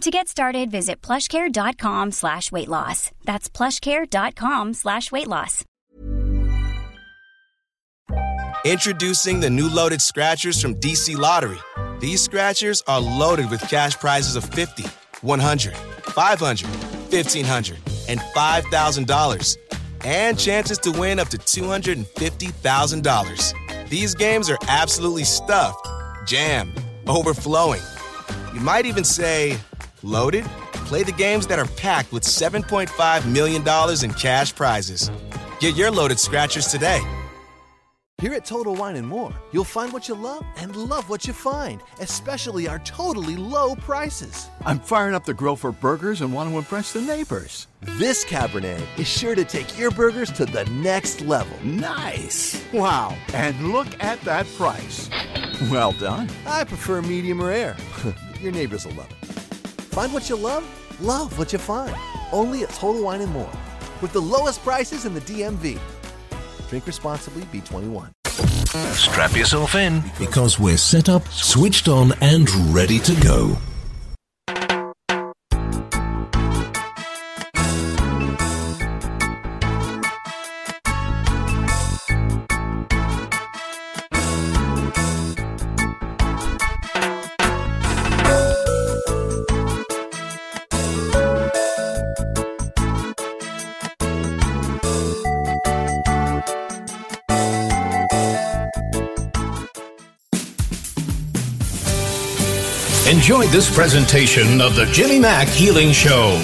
To get started, visit plushcare.com slash weight loss. That's plushcare.com slash weight loss. Introducing the new loaded scratchers from DC Lottery. These scratchers are loaded with cash prizes of 50, 100, 500, 1500, and $5,000. And chances to win up to $250,000. These games are absolutely stuffed, jammed, overflowing. You might even say loaded. Play the games that are packed with $7.5 million in cash prizes. Get your loaded scratchers today. Here at Total Wine and More, you'll find what you love and love what you find, especially our totally low prices. I'm firing up the grill for burgers and want to impress the neighbors. This Cabernet is sure to take your burgers to the next level. Nice! Wow, and look at that price. Well done. I prefer medium rare. your neighbors will love it. Find what you love, love what you find. Only at Total Wine and More. With the lowest prices in the DMV. Drink responsibly, B21. Strap yourself in because we're set up, switched on, and ready to go. Enjoy this presentation of the Jimmy Mack Healing Show.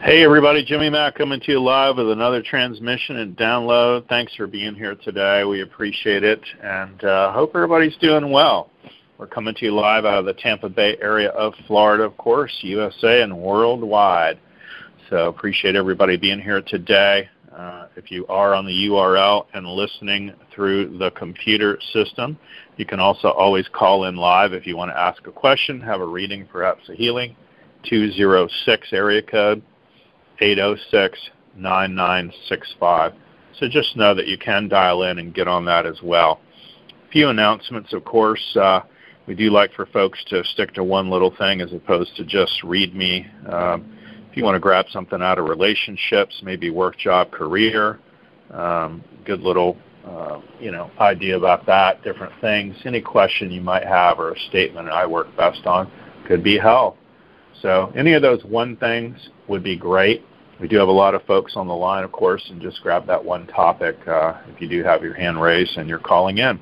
Hey everybody, Jimmy Mack coming to you live with another transmission and download. Thanks for being here today. We appreciate it and uh, hope everybody's doing well. We're coming to you live out of the Tampa Bay area of Florida, of course, USA and worldwide. So appreciate everybody being here today. Uh, if you are on the URL and listening through the computer system, you can also always call in live if you want to ask a question, have a reading, perhaps a healing. 206 area code 806-9965. So just know that you can dial in and get on that as well. A few announcements, of course. Uh, we do like for folks to stick to one little thing as opposed to just read me. Um, if you want to grab something out of relationships, maybe work, job, career, um, good little uh, you know idea about that, different things. Any question you might have or a statement I work best on could be health. So any of those one things would be great. We do have a lot of folks on the line, of course, and just grab that one topic uh, if you do have your hand raised and you're calling in.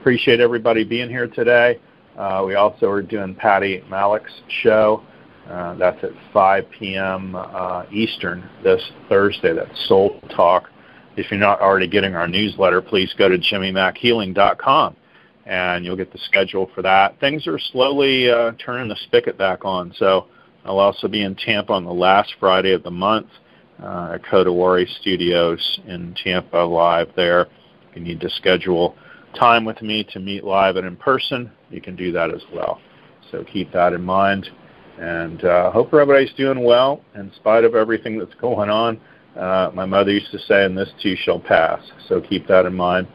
Appreciate everybody being here today. Uh, we also are doing Patty Malik's show. Uh, that's at 5 p.m. Uh, Eastern this Thursday. That's Soul Talk. If you're not already getting our newsletter, please go to jimmymackhealing.com and you'll get the schedule for that. Things are slowly uh, turning the spigot back on. So I'll also be in Tampa on the last Friday of the month uh, at Kodawari Studios in Tampa live there. If you need to schedule time with me to meet live and in person, you can do that as well. So keep that in mind. And uh, hope everybody's doing well in spite of everything that's going on. Uh, my mother used to say, and this too shall pass. So keep that in mind.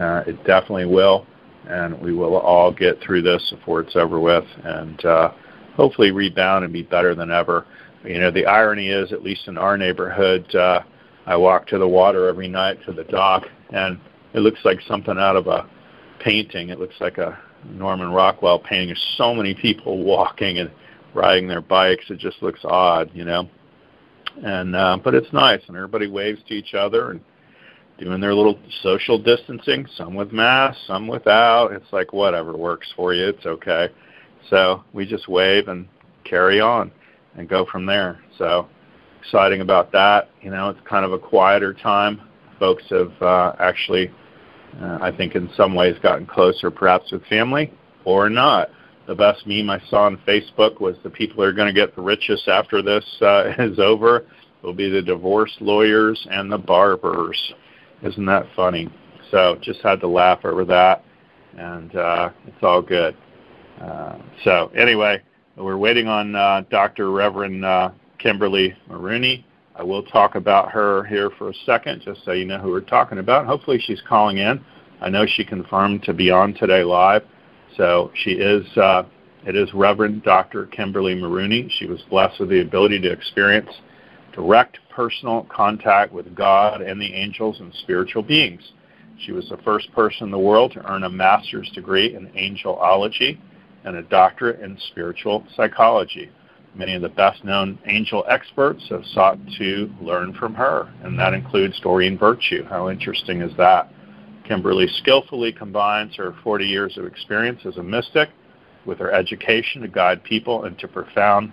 Uh, it definitely will. And we will all get through this before it's over with and uh, hopefully rebound and be better than ever. You know, the irony is, at least in our neighborhood, uh, I walk to the water every night to the dock, and it looks like something out of a painting. It looks like a Norman Rockwell painting. There's so many people walking and riding their bikes. It just looks odd, you know. And uh, but it's nice, and everybody waves to each other and doing their little social distancing. Some with masks, some without. It's like whatever works for you. It's okay. So we just wave and carry on and go from there. So exciting about that. You know, it's kind of a quieter time. Folks have uh, actually, uh, I think, in some ways gotten closer, perhaps with family or not. The best meme I saw on Facebook was the people who are going to get the richest after this uh, is over will be the divorce lawyers and the barbers. Isn't that funny? So just had to laugh over that, and uh, it's all good. Uh, so anyway, we're waiting on uh, Dr. Reverend uh, Kimberly Marooney. I will talk about her here for a second, just so you know who we're talking about. Hopefully, she's calling in. I know she confirmed to be on today live, so she is. Uh, it is Reverend Dr. Kimberly Marooney. She was blessed with the ability to experience direct personal contact with God and the angels and spiritual beings. She was the first person in the world to earn a master's degree in angelology and a doctorate in spiritual psychology. Many of the best known angel experts have sought to learn from her, and that includes Doreen Virtue. How interesting is that? Kimberly skillfully combines her 40 years of experience as a mystic with her education to guide people into profound,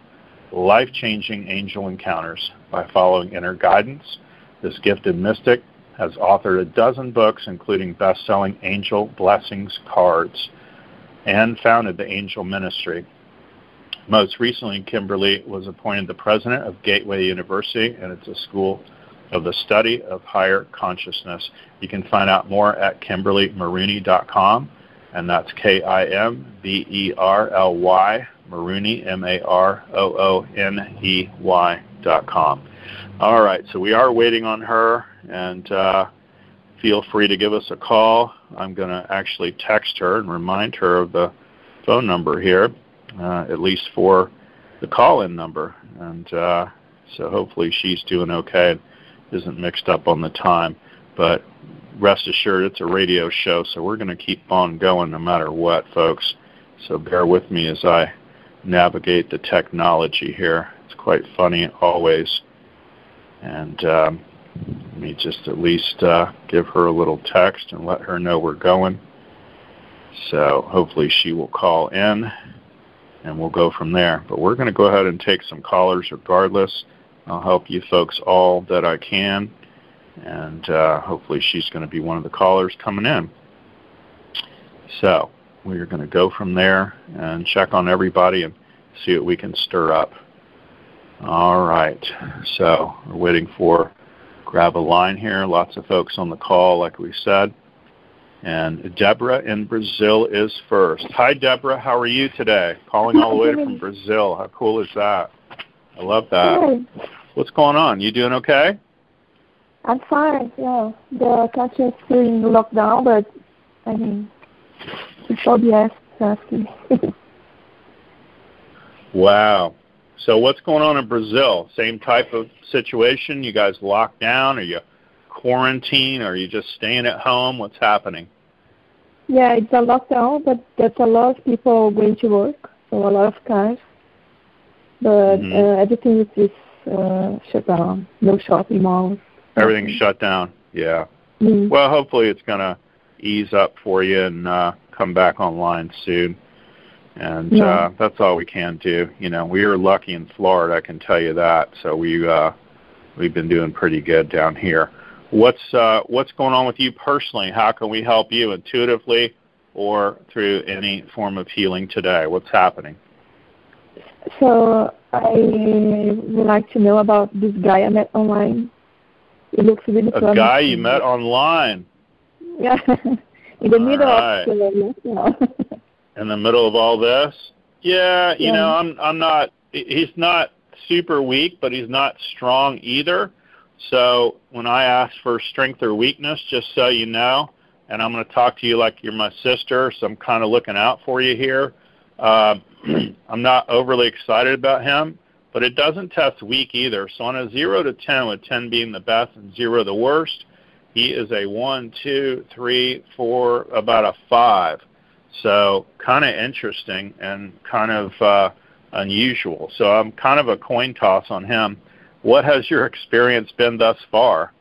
life changing angel encounters by following inner guidance. This gifted mystic has authored a dozen books, including best selling Angel Blessings cards and founded the Angel Ministry. Most recently, Kimberly was appointed the president of Gateway University, and it's a school of the study of higher consciousness. You can find out more at kimberlymarooney.com, and that's K-I-M-B-E-R-L-Y, Marooney, M-A-R-O-O-N-E-Y dot com. All right, so we are waiting on her, and uh, feel free to give us a call. I'm going to actually text her and remind her of the phone number here, uh, at least for the call-in number. And uh, so hopefully she's doing okay isn't mixed up on the time. But rest assured, it's a radio show, so we're going to keep on going no matter what, folks. So bear with me as I navigate the technology here. It's quite funny always. And um, let me just at least uh, give her a little text and let her know we're going. So hopefully she will call in and we'll go from there. But we're going to go ahead and take some callers regardless. I'll help you folks all that I can. And uh, hopefully she's going to be one of the callers coming in. So we're going to go from there and check on everybody and see what we can stir up. All right. So we're waiting for grab a line here. Lots of folks on the call, like we said. And Deborah in Brazil is first. Hi, Deborah. How are you today? Calling all the way from Brazil. How cool is that? I love that. Hi. What's going on? You doing okay? I'm fine. Yeah, the country is still in lockdown, but I mean, it's asking. wow. So what's going on in Brazil? Same type of situation? You guys locked down? Are you quarantine? Are you just staying at home? What's happening? Yeah, it's a lockdown, but there's a lot of people going to work, so a lot of cars. But Mhm. uh, everything is just uh, shut down. No shopping malls. Everything's shut down. Yeah. Mm. Well, hopefully it's going to ease up for you and uh, come back online soon. And Yeah. uh, that's all we can do. You know, we are lucky in Florida, I can tell you that. So we uh, we've been doing pretty good down here. What's uh, what's going on with you personally? How can we help you intuitively or through any form of healing today? What's happening? So I would like to know about this guy I met online. It looks really A promising. guy you met online Yeah, in the middle Alright. of lockdown. in the middle of all this? Yeah, you Yeah. know, I'm I'm not he's not super weak, but he's not strong either. So when I ask for strength or weakness, just so you know, and I'm going to talk to you like you're my sister, so I'm kind of looking out for you here. Uh, I'm not overly excited about him, but it doesn't test weak either. So on a 0 to 10, with 10 being the best and 0 the worst, he is a 1, 2, 3, 4, about a 5. So kind of interesting and kind of uh, unusual. So I'm kind of a coin toss on him. What has your experience been thus far?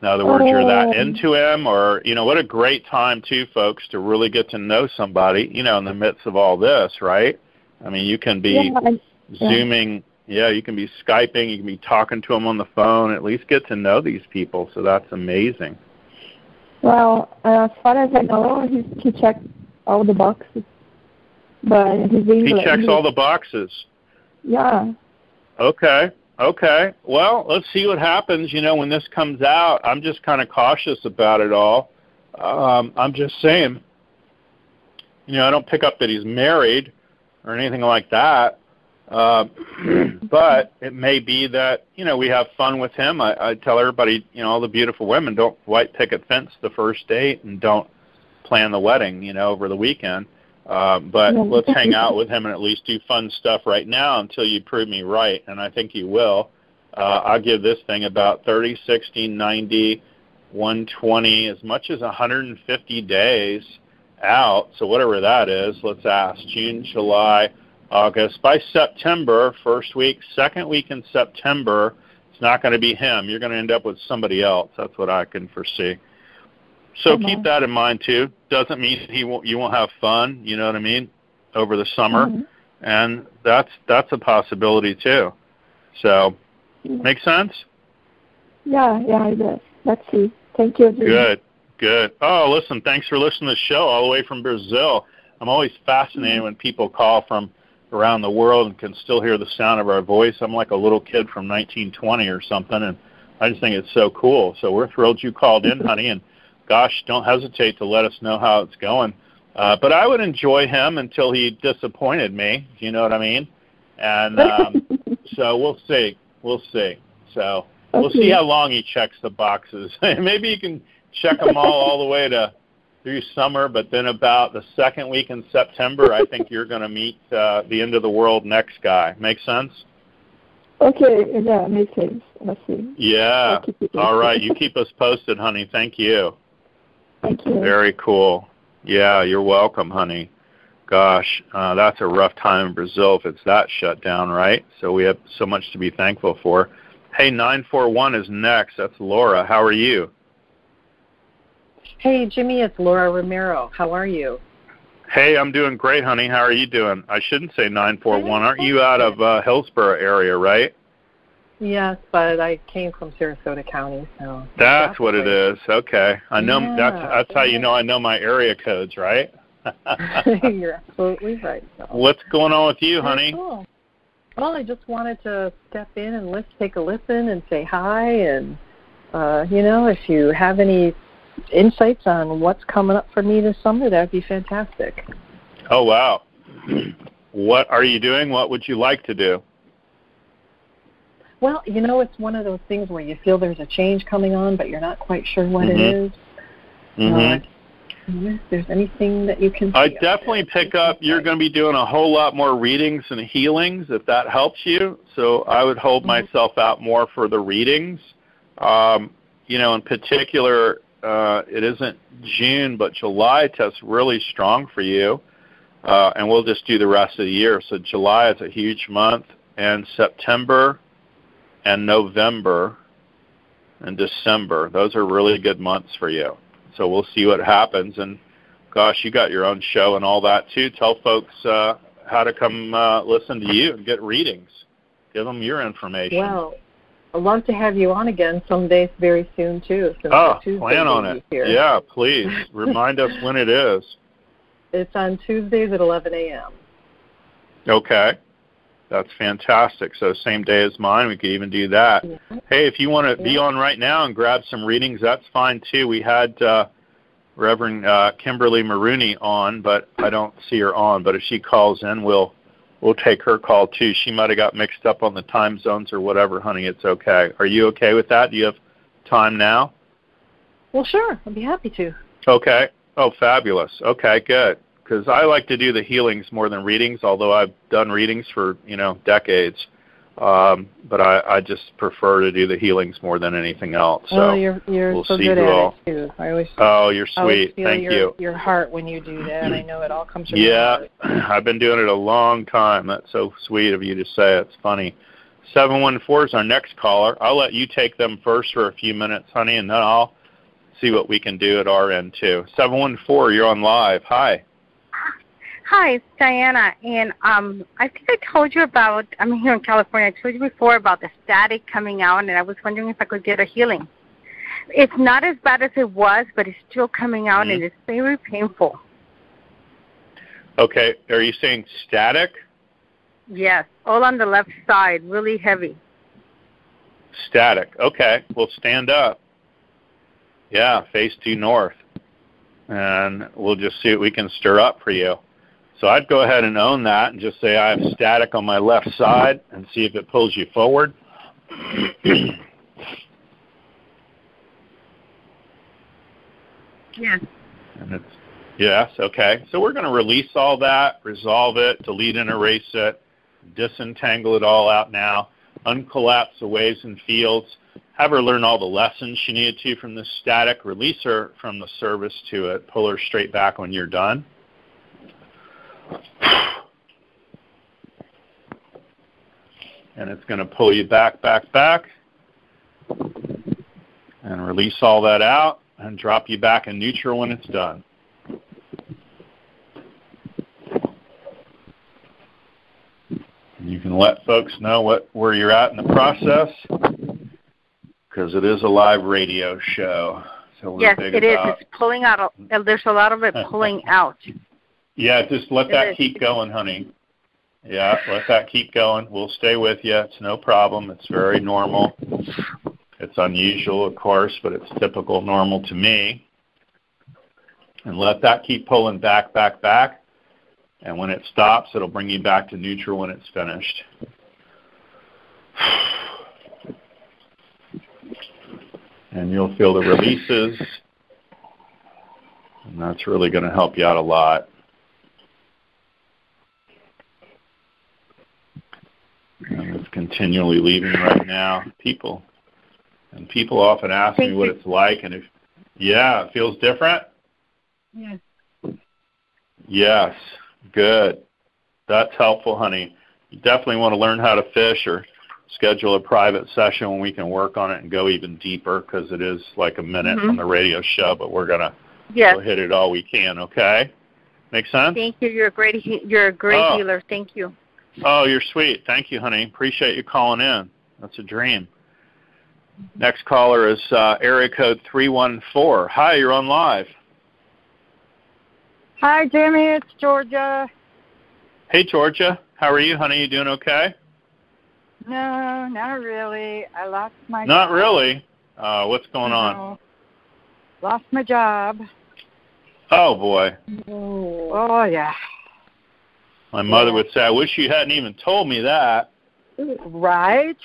In other words, you're that um, into him, or you know, what a great time too, folks, to really get to know somebody. You know, in the midst of all this, right? I mean, you can be yeah, zooming. Yeah, you can be skyping. You can be talking to them on the phone. At least get to know these people. So that's amazing. Well, uh, as far as I know, he he checked all the boxes, but he's He checks all the boxes. Yeah. Okay. Okay. Well, let's see what happens. You know, when this comes out, I'm just kind of cautious about it all. Um, I'm just saying, you know, I don't pick up that he's married or anything like that. Uh, but it may be that you know we have fun with him. I, I tell everybody, you know, all the beautiful women don't white picket fence the first date and don't plan the wedding, you know, over the weekend. Uh, but let's hang out with him and at least do fun stuff right now until you prove me right, and I think you will. Uh, I'll give this thing about 30, 60, 90, 120, as much as 150 days out. So whatever that is, let's ask June, July, August. By September, first week, second week in September, it's not going to be him. You're going to end up with somebody else. That's what I can foresee. So mm-hmm. keep that in mind too. Doesn't mean he won't, you won't have fun. You know what I mean? Over the summer, mm-hmm. and that's that's a possibility too. So, mm-hmm. make sense? Yeah, yeah, it does. Let's see. Thank you. Good, good. Oh, listen, thanks for listening to the show all the way from Brazil. I'm always fascinated mm-hmm. when people call from around the world and can still hear the sound of our voice. I'm like a little kid from 1920 or something, and I just think it's so cool. So we're thrilled you called in, honey, and gosh, don't hesitate to let us know how it's going. Uh, but I would enjoy him until he disappointed me. Do You know what I mean? And um, so we'll see. We'll see. So we'll see how long he checks the boxes. Maybe you can check them all all the way to through summer, but then about the second week in September, I think you're going to meet uh, the end of the world next guy. Make sense? Okay, yeah, makes sense. Let's see. Yeah. All right, you keep us posted, honey. Thank you. Thank you. Very cool. Yeah, you're welcome, honey. Gosh, uh, that's a rough time in Brazil if it's that shut down, right? So we have so much to be thankful for. Hey, 941 is next. That's Laura. How are you? Hey, Jimmy, it's Laura Romero. How are you? Hey, I'm doing great, honey. How are you doing? I shouldn't say 941. Aren't you out of uh, Hillsborough area, right? Yes, but I came from Sarasota County, so that's, that's what great. it is. Okay, I know yeah, that's that's how you know I know my area codes, right? You're absolutely right. So. What's going on with you, honey? Cool. Well, I just wanted to step in and let's take a listen and say hi, and uh, you know, if you have any insights on what's coming up for me this summer, that'd be fantastic. Oh wow! what are you doing? What would you like to do? Well, you know, it's one of those things where you feel there's a change coming on, but you're not quite sure what mm-hmm. it is. Mm-hmm. Uh, if there's anything that you can I definitely pick up you're going to be doing a whole lot more readings and healings if that helps you. So I would hold mm-hmm. myself out more for the readings. Um, you know, in particular, uh, it isn't June, but July tests really strong for you. Uh, and we'll just do the rest of the year. So July is a huge month, and September and November and December. Those are really good months for you. So we'll see what happens. And gosh, you got your own show and all that too. Tell folks uh, how to come uh, listen to you and get readings. Give them your information. Well, I'd love to have you on again someday very soon too. oh, plan on it. Here. Yeah, please remind us when it is. It's on Tuesdays at 11 a.m. Okay. That's fantastic. So same day as mine, we could even do that. Yeah. Hey, if you want to yeah. be on right now and grab some readings, that's fine too. We had uh, Reverend uh, Kimberly Marooney on, but I don't see her on. But if she calls in, we'll we'll take her call too. She might have got mixed up on the time zones or whatever, honey. It's okay. Are you okay with that? Do you have time now? Well, sure. I'd be happy to. Okay. Oh, fabulous. Okay, good. Because I like to do the healings more than readings, although I've done readings for you know decades. Um, but I, I just prefer to do the healings more than anything else. So well, you're you're we'll so see good who at all. it too. I always Oh, you're I always sweet. feel Thank your, you. Your heart when you do that. I know it all comes from your Yeah. I've been doing it a long time. That's so sweet of you to say. It's funny. Seven one four is our next caller. I'll let you take them first for a few minutes, honey, and then I'll see what we can do at our end too. Seven one four, you're on live. Hi. Hi, it's Diana, and um, I think I told you about. I'm here in California. I told you before about the static coming out, and I was wondering if I could get a healing. It's not as bad as it was, but it's still coming out, and it's very painful. Okay. Are you saying static? Yes, all on the left side, really heavy. Static. Okay. Well, stand up. Yeah, face due north, and we'll just see what we can stir up for you. So I'd go ahead and own that and just say I have static on my left side and see if it pulls you forward. Yes. And it's yes, okay. So we're going to release all that, resolve it, delete and erase it, disentangle it all out now, uncollapse the waves and fields, have her learn all the lessons she needed to from this static, release her from the service to it, pull her straight back when you're done. And it's going to pull you back, back, back, and release all that out and drop you back in neutral when it's done. You can let folks know what where you're at in the process because it is a live radio show. So we're yes, big it is. It's pulling out. A, there's a lot of it pulling out. Yeah, just let that keep going, honey. Yeah, let that keep going. We'll stay with you. It's no problem. It's very normal. It's unusual, of course, but it's typical normal to me. And let that keep pulling back, back, back. And when it stops, it'll bring you back to neutral when it's finished. And you'll feel the releases. And that's really going to help you out a lot. And it's continually leaving right now. People and people often ask me what it's like and if yeah, it feels different. Yes. Yes. Good. That's helpful, honey. You definitely want to learn how to fish or schedule a private session when we can work on it and go even deeper because it is like a minute Mhm. on the radio show, but we're going to Yes. we'll hit it all we can, okay? Make sense? Thank you. You're a great. You're a great Oh. healer. Thank you. Oh, you're sweet. Thank you, honey. Appreciate you calling in. That's a dream. Next caller is uh, area code 314. Hi, you're on live. Hi, Jimmy. It's Georgia. Hey, Georgia. How are you, honey? You doing okay? No, not really. I lost my Not job. really. Uh, what's going on? No. Lost my job. Oh, boy. Oh, yeah. My mother would say, I wish you hadn't even told me that. Right?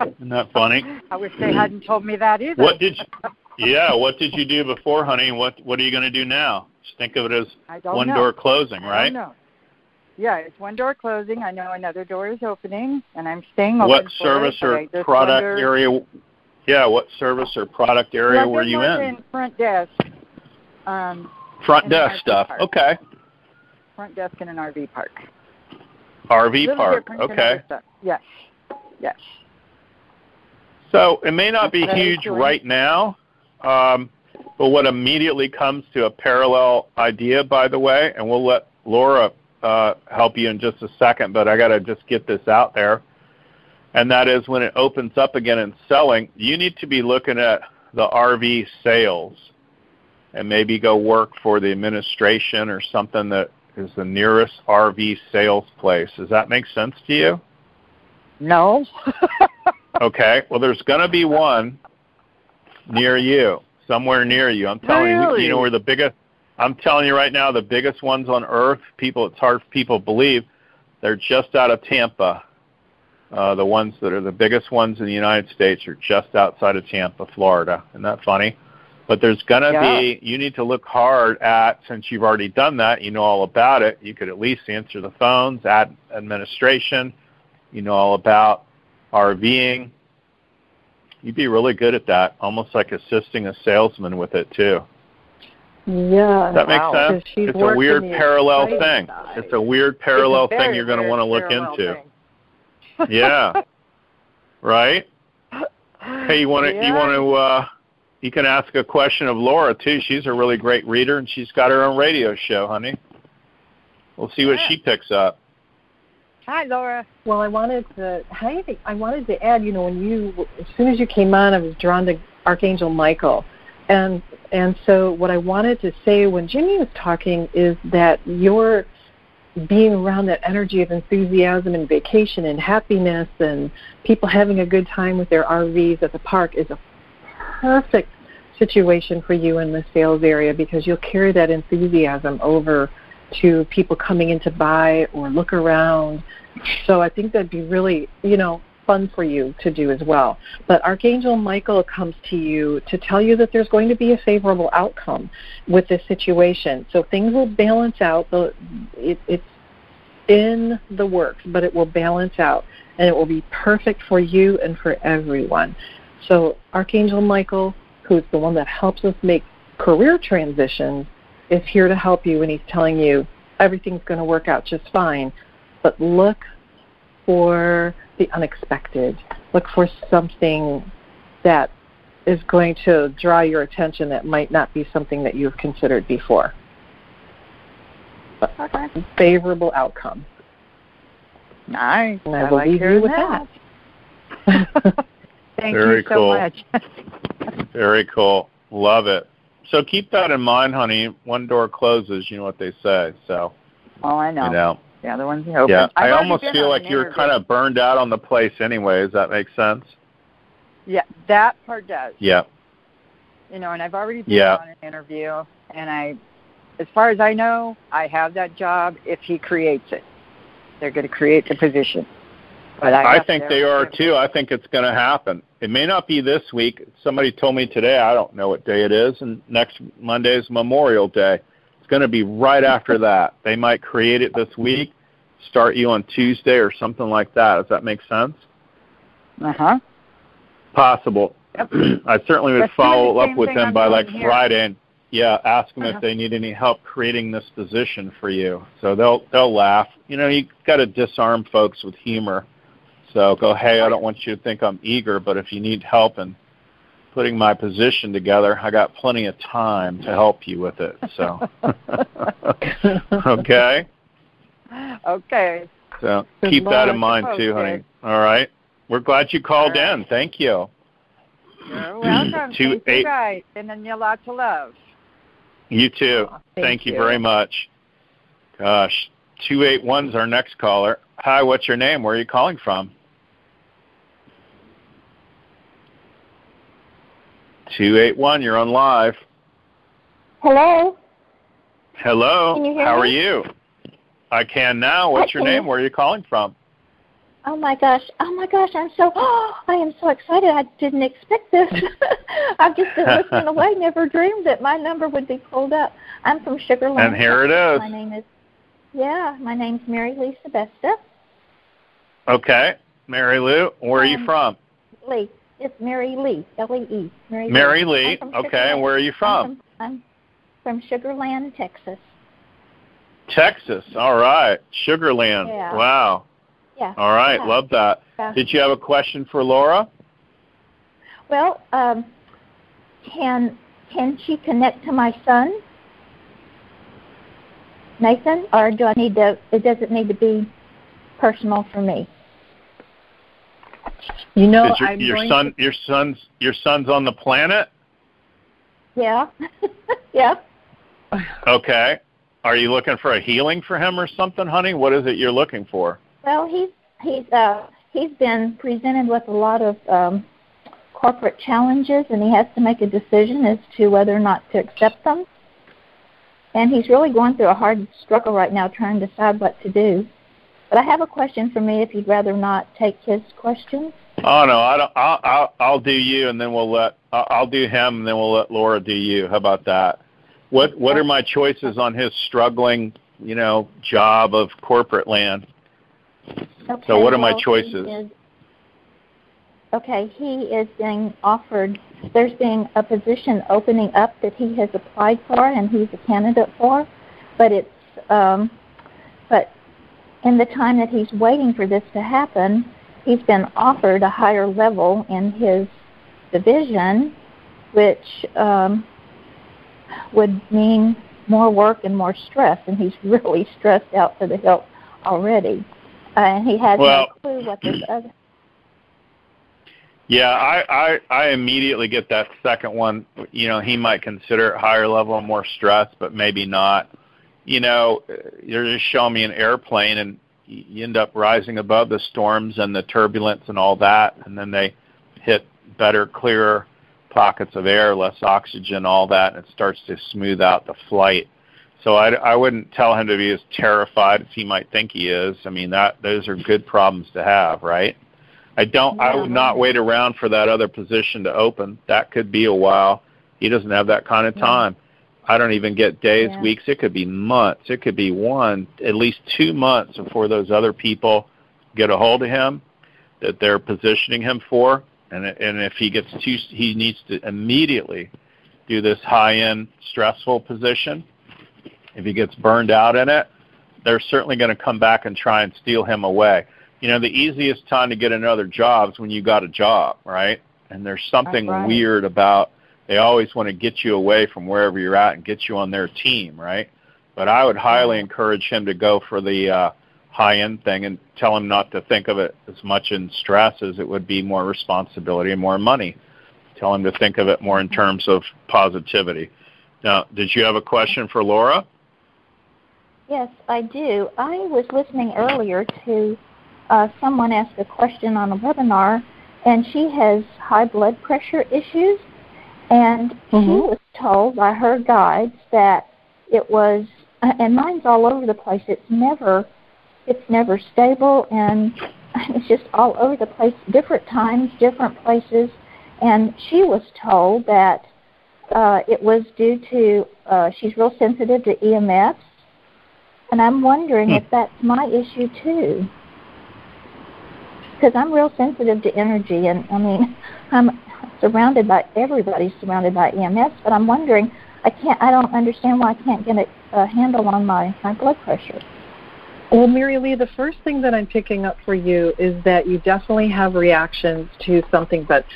Isn't that funny? I wish they hadn't told me that either. What did you, yeah, what did you do before, honey, what, what are you going to do now? Just think of it as one know. door closing, I right? don't know. Yeah, it's one door closing. I know another door is opening, and I'm staying open What for service it, or product wonder- area? Yeah, what service or product area I've were you working in? Front desk. Um, Front desk stuff. park. Okay. Front desk in an RV park. RV park. Okay. Yes. Yes. So it may not be That's what I was huge right now, um, but what immediately comes to a parallel idea, by the way, and we'll let Laura uh, help you in just a second, but I got to just get this out there. And that is when it opens up again and selling, you need to be looking at the RV sales and maybe go work for the administration or something that is the nearest RV sales place. Does that make sense to you? No. Okay. Well, there's going to be one near you, somewhere near you. I'm telling you, you know where the biggest. I'm telling you right now, the biggest ones on earth. People, it's hard for people to believe. They're just out of Tampa. Uh, the ones that are the biggest ones in the United States are just outside of Tampa, Florida. Isn't that funny? But there's going to Yeah. be, you need to look hard at, since you've already done that, you know all about it, you could at least answer the phones, add administration, you know all about RVing. You'd be really good at that, almost like assisting a salesman with it too. Yeah. Does that wow. sense? 'Cause she's It's a weird parallel thing. side. It's a weird parallel thing you're going to want to look into. yeah. Right? Hey, you want to you want to uh you can ask a question of Laura too. She's a really great reader and she's got her own radio show, honey. We'll see what she picks up. Hi, Laura. Well, I wanted to. Hi, I wanted to add. You know, when you as soon as you came on, I was drawn to Archangel Michael, and and so what I wanted to say when Jimmy was talking is that your being around that energy of enthusiasm and vacation and happiness and people having a good time with their RVs at the park is a perfect situation for you in the sales area because you'll carry that enthusiasm over to people coming in to buy or look around. So I think that'd be really, you know, fun for you to do as well. But Archangel Michael comes to you to tell you that there's going to be a favorable outcome with this situation. So things will balance out. The it, it's in the works, but it will balance out and it will be perfect for you and for everyone. So Archangel Michael, who's the one that helps us make career transitions, is here to help you and he's telling you everything's going to work out just fine. But look for the unexpected. Look for something that is going to draw your attention that might not be something that you've considered before. Okay. Favorable outcome. Nice. And I, I will like leave you with that. that. Thank Very you so cool. much. Very cool. Love it. So keep that in mind, honey. One door closes, you know what they say. So, oh, I know. you know. The other one's open. Yeah. I've I almost feel like you're kind of burned out on the place anyway. Does that make sense? Yeah, that part does. Yeah. You know, and I've already been Yeah. on an interview, and I, as far as I know, I have that job if he creates it. They're going to create the position. I, I think they are too. I think it's going to happen. It may not be this week. Somebody told me today. I don't know what day it is, and next Monday is Memorial Day. It's going to be right after that. They might create it this week, start you on Tuesday or something like that. Does that make sense? Uh huh. Possible. Yep. I certainly would That's follow up with them I'm by like here. Friday and yeah, ask them Uh-huh. if they need any help creating this position for you. So they'll they'll laugh. You know, you got to disarm folks with humor. So go, hey, I don't want you to think I'm eager, but if you need help in putting my position together, I got plenty of time to help you with it. So okay. Okay. So Good keep that in mind too, honey. All right. We're glad you called All right. in. Thank you. You're welcome. Two Thank eight- you guys, and then you lots of love. You too. thank thank you you. very much. Gosh, 281's our next caller. Hi, what's your name? Where are you calling from? 281, you're on live. Hello. Hello. Can you hear How are you? I can now. What's your name? Where are you calling from? Oh my gosh. Oh my gosh. I'm so. oh, I am so excited. I didn't expect this. I've just been listening away. Never dreamed that my number would be pulled up. I'm from Sugar Land. And here it is. My name is. Yeah, my name's Mary Lisa Besta. Okay. Mary Lou, where are you Um, from? Lee. It's Mary Lee. L E E. Mary, Mary Lee. Lee. Okay, and where are you from? I'm from, I'm from Sugar Land, Texas. Texas. All right. Sugar Land. Yeah. Wow. Yeah. All right. Yeah. Love that. Yeah. Did you have a question for Laura? Well, um, can can she connect to my son, Nathan, or do I need to? It doesn't need to be personal for me. You know, Is your, I'm your son your son's your son's on the planet? Yeah, yeah. Okay. Are you looking for a healing for him or something, honey? What is it you're looking for? Well, he's he's uh he's been presented with a lot of um, corporate challenges, and he has to make a decision as to whether or not to accept them. And he's really going through a hard struggle right now, trying to decide what to do. But I have a question for me if you'd rather not take his question. Oh no, I don't. I'll I'll, I'll do you, and then we'll let I'll, I'll do him, and then we'll let Laura do you. How about that? What What are my choices on his struggling, you know, job of corporate land? Okay, So what are my choices? Is, okay, he is being offered. There's being a position opening up that he has applied for and he's a candidate for, but it's um, but in the time that he's waiting for this to happen, he's been offered a higher level in his division, which um, would mean more work and more stress, and he's really stressed out to the hilt already. Uh, and he has Well- no clue what this other. Yeah, I, I I immediately get that second one. You know, he might consider it higher level and more stress, but maybe not. You know, you're just showing me an airplane, and you end up rising above the storms and the turbulence and all that, and then they hit better, clearer pockets of air, less oxygen, all that, and it starts to smooth out the flight. So I, I wouldn't tell him to be as terrified as he might think he is. I mean, that those are good problems to have, right? I don't. I would not wait around for that other position to open. That could be a while. He doesn't have that kind of time. I don't even get days, Yeah. weeks. It could be months. It could be one, at least two months before those other people get a hold of him that they're positioning him for. And and if he gets too, he needs to immediately do this high-end stressful position. If he gets burned out in it, they're certainly going to come back and try and steal him away. You know, the easiest time to get another job is when you got a job, right? And there's something right. weird about they always want to get you away from wherever you're at and get you on their team, right? But I would highly encourage him to go for the uh, high end thing and tell him not to think of it as much in stress as it would be more responsibility and more money. Tell him to think of it more in terms of positivity. Now, did you have a question for Laura? Yes, I do. I was listening earlier to uh, someone ask a question on a webinar, and she has high blood pressure issues, and she Mhm. was told by her guides that it was, and mine's all over the place. It's never, it's never stable, and it's just all over the place. Different times, different places, and she was told that uh, it was due to uh, she's real sensitive to EMFs and I'm wondering Hmm. if that's my issue too. Because I'm real sensitive to energy, and I mean, I'm surrounded by everybody's surrounded by EMS, but I'm wondering, I can't, I don't understand why I can't get a, a handle on my my blood pressure. Well, Mary Lee, the first thing that I'm picking up for you is that you definitely have reactions to something, but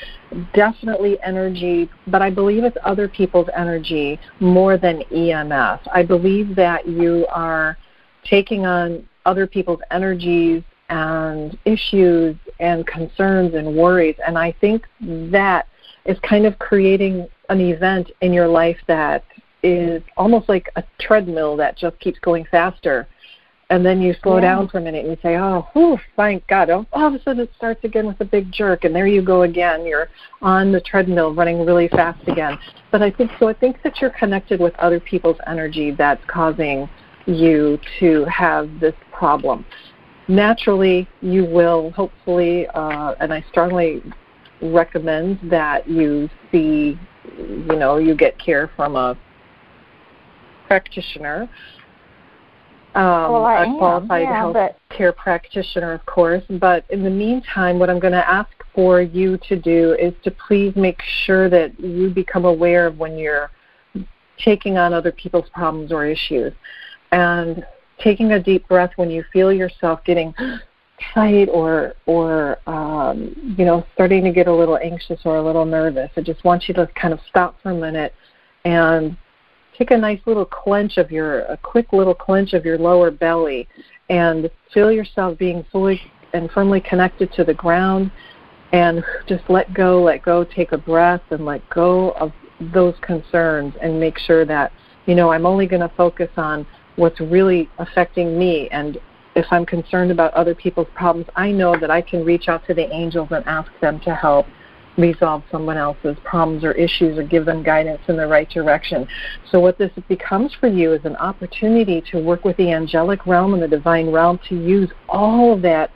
definitely energy, but I believe it's other people's energy more than EMS. I believe that you are taking on other people's energies and issues and concerns and worries, and I think that is kind of creating an event in your life that is almost like a treadmill that just keeps going faster and then you slow Yeah. down for a minute and you say, "Oh, whew, thank God!" Oh, all of a sudden it starts again with a big jerk, and there you go again. You're on the treadmill, running really fast again. But I think so. I think that you're connected with other people's energy that's causing you to have this problem. Naturally, you will hopefully, uh, and I strongly recommend that you see, you know, you get care from a practitioner um, Well, I a am, qualified yeah, health but- care practitioner, of course. But in the meantime, what I'm going to ask for you to do is to please make sure that you become aware of when you're taking on other people's problems or issues, and taking a deep breath when you feel yourself getting tight or or um, you know starting to get a little anxious or a little nervous. I just want you to kind of stop for a minute and take a nice little clench of your a quick little clench of your lower belly and feel yourself being fully and firmly connected to the ground and just let go let go take a breath and let go of those concerns and make sure that you know I'm only going to focus on what's really affecting me and if I'm concerned about other people's problems I know that I can reach out to the angels and ask them to help resolve someone else's problems or issues or give them guidance in the right direction. So what this becomes for you is an opportunity to work with the angelic realm and the divine realm to use all of that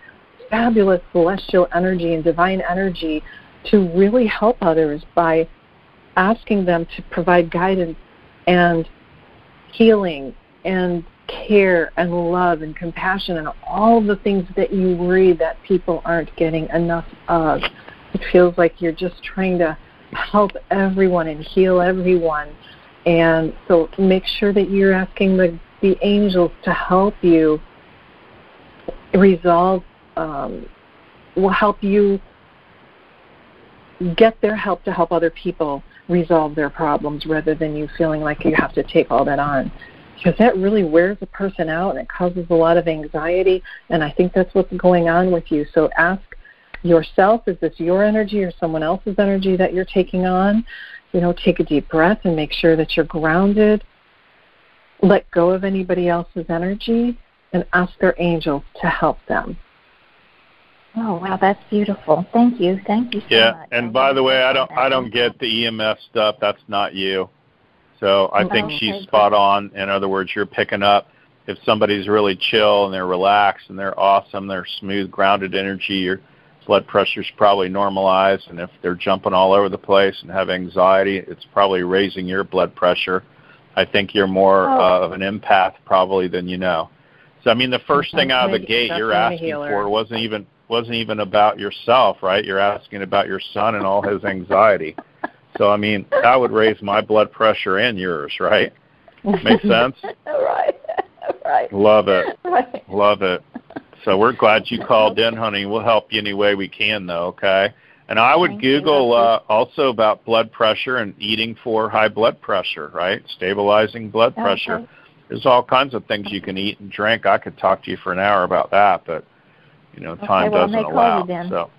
fabulous celestial energy and divine energy to really help others by asking them to provide guidance and healing and care and love and compassion and all the things that you worry that people aren't getting enough of. It feels like you're just trying to help everyone and heal everyone. And so make sure that you're asking the, the angels to help you resolve, um, will help you get their help to help other people resolve their problems rather than you feeling like you have to take all that on. Because that really wears a person out and it causes a lot of anxiety. And I think that's what's going on with you. So ask yourself is this your energy or someone else's energy that you're taking on? You know, take a deep breath and make sure that you're grounded. Let go of anybody else's energy and ask their angels to help them. Oh wow, that's beautiful. Thank you, thank you so yeah, much. and by the way, I don't I don't get the EMF stuff. That's not you. So I think Oh, she's spot on. In other words, you're picking up if somebody's really chill and they're relaxed and they're awesome, they're smooth, grounded energy. Your blood pressure's probably normalized, and if they're jumping all over the place and have anxiety, it's probably raising your blood pressure. I think you're more Oh. uh, of an empath probably than you know. So I mean, the first thing out of the gate you're asking for wasn't even wasn't even about yourself, right? You're asking about your son and all his anxiety. So I mean, that would raise my blood pressure and yours, right? Makes sense? right, right. Love it. Right. Love it. So we're glad you called in, honey. We'll help you any way we can, though. Okay. And I would Thank. Google uh, also about blood pressure and eating for high blood pressure, right? Stabilizing blood Okay. pressure. There's all kinds of things you can eat and drink. I could talk to you for an hour about that, but you know, time well, doesn't allow. you then. So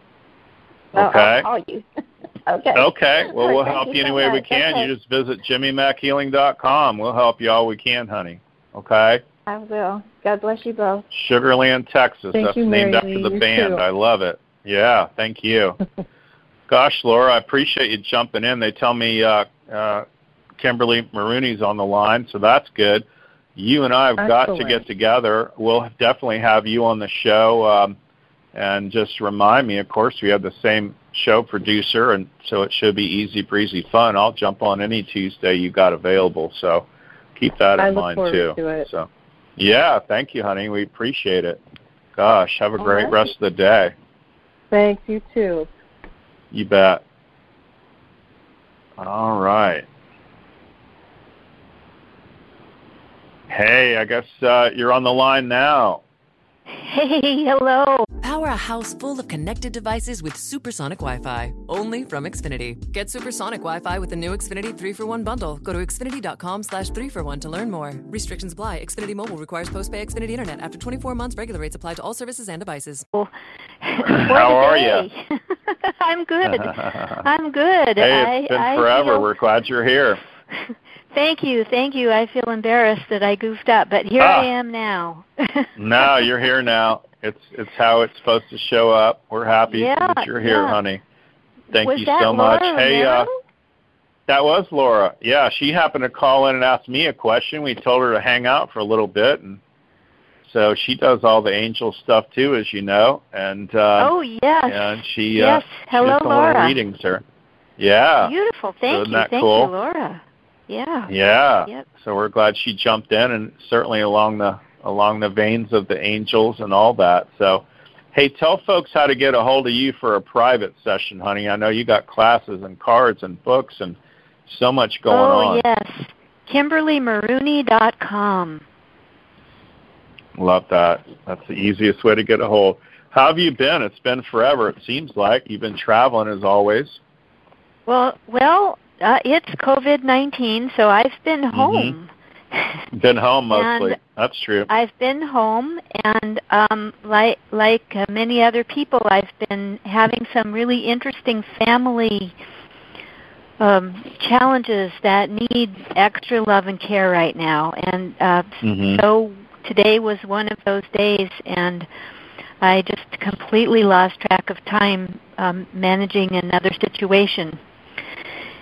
Well, okay. I'll call you. okay. Okay. Well, All we'll right, help you you any so way we can. Okay. You just visit jimmymackhealing.com. We'll help you all we can, honey. Okay. I will. God bless you both. Sugar Land, Texas. Thank That's you, named Mary after Lee. the You band. too. I love it. Yeah, thank you. Gosh, Laura, I appreciate you jumping in. They tell me uh, uh, Kimberly Marooney's on the line, so that's good. You and I have got to get together. We'll definitely have you on the show. Um, and just remind me, of course, we have the same show producer, and so it should be easy breezy fun. I'll jump on any Tuesday you got available. So keep that in I look mind forward too. to it. So yeah, thank you, honey. We appreciate it. Gosh, have a All great right. rest of the day. Thanks, you too. You bet. All right. Hey, I guess uh, you're on the line now. Hey, hello. Power a house full of connected devices with supersonic Wi Fi. Only from Xfinity. Get supersonic Wi Fi with the new Xfinity 3 for 1 bundle. Go to Xfinity.com slash 3 for 1 to learn more. Restrictions apply. Xfinity Mobile requires post pay Xfinity Internet. After 24 months, regular rates apply to all services and devices. How are you? I'm good. I'm good. Hey, I, it's been I forever. feel- We're glad you're here. Thank you, thank you. I feel embarrassed that I goofed up, but here Ah. I am now. no, you're here now. It's it's how it's supposed to show up. We're happy Yeah, that you're here, yeah. honey. Thank Was you so much. Laura Hey, uh, that was Laura. Yeah, she happened to call in and ask me a question. We told her to hang out for a little bit, and so she does all the angel stuff too, as you know. And uh, oh yes, and she yes. uh, Hello, she Laura. readings, sir. Yeah. Beautiful. Thank Isn't you, thank cool? you, Laura. Yeah. Yeah. Yep. So we're glad she jumped in, and certainly along the along the veins of the angels and all that. So, hey, tell folks how to get a hold of you for a private session, honey. I know you got classes and cards and books and so much going on. oh on. yes, KimberlyMarooney.com. Love that. That's the easiest way to get a hold. How have you been? It's been forever. It seems like you've been traveling as always. Well, well, uh, it's COVID nineteen, so I've been Mm-hmm. home. Been home mostly. That's true. I've been home, and um, like like uh, many other people, I've been having some really interesting family um, challenges that need extra love and care right now. And uh, Mhm. so today was one of those days, and I just completely lost track of time um, managing another situation.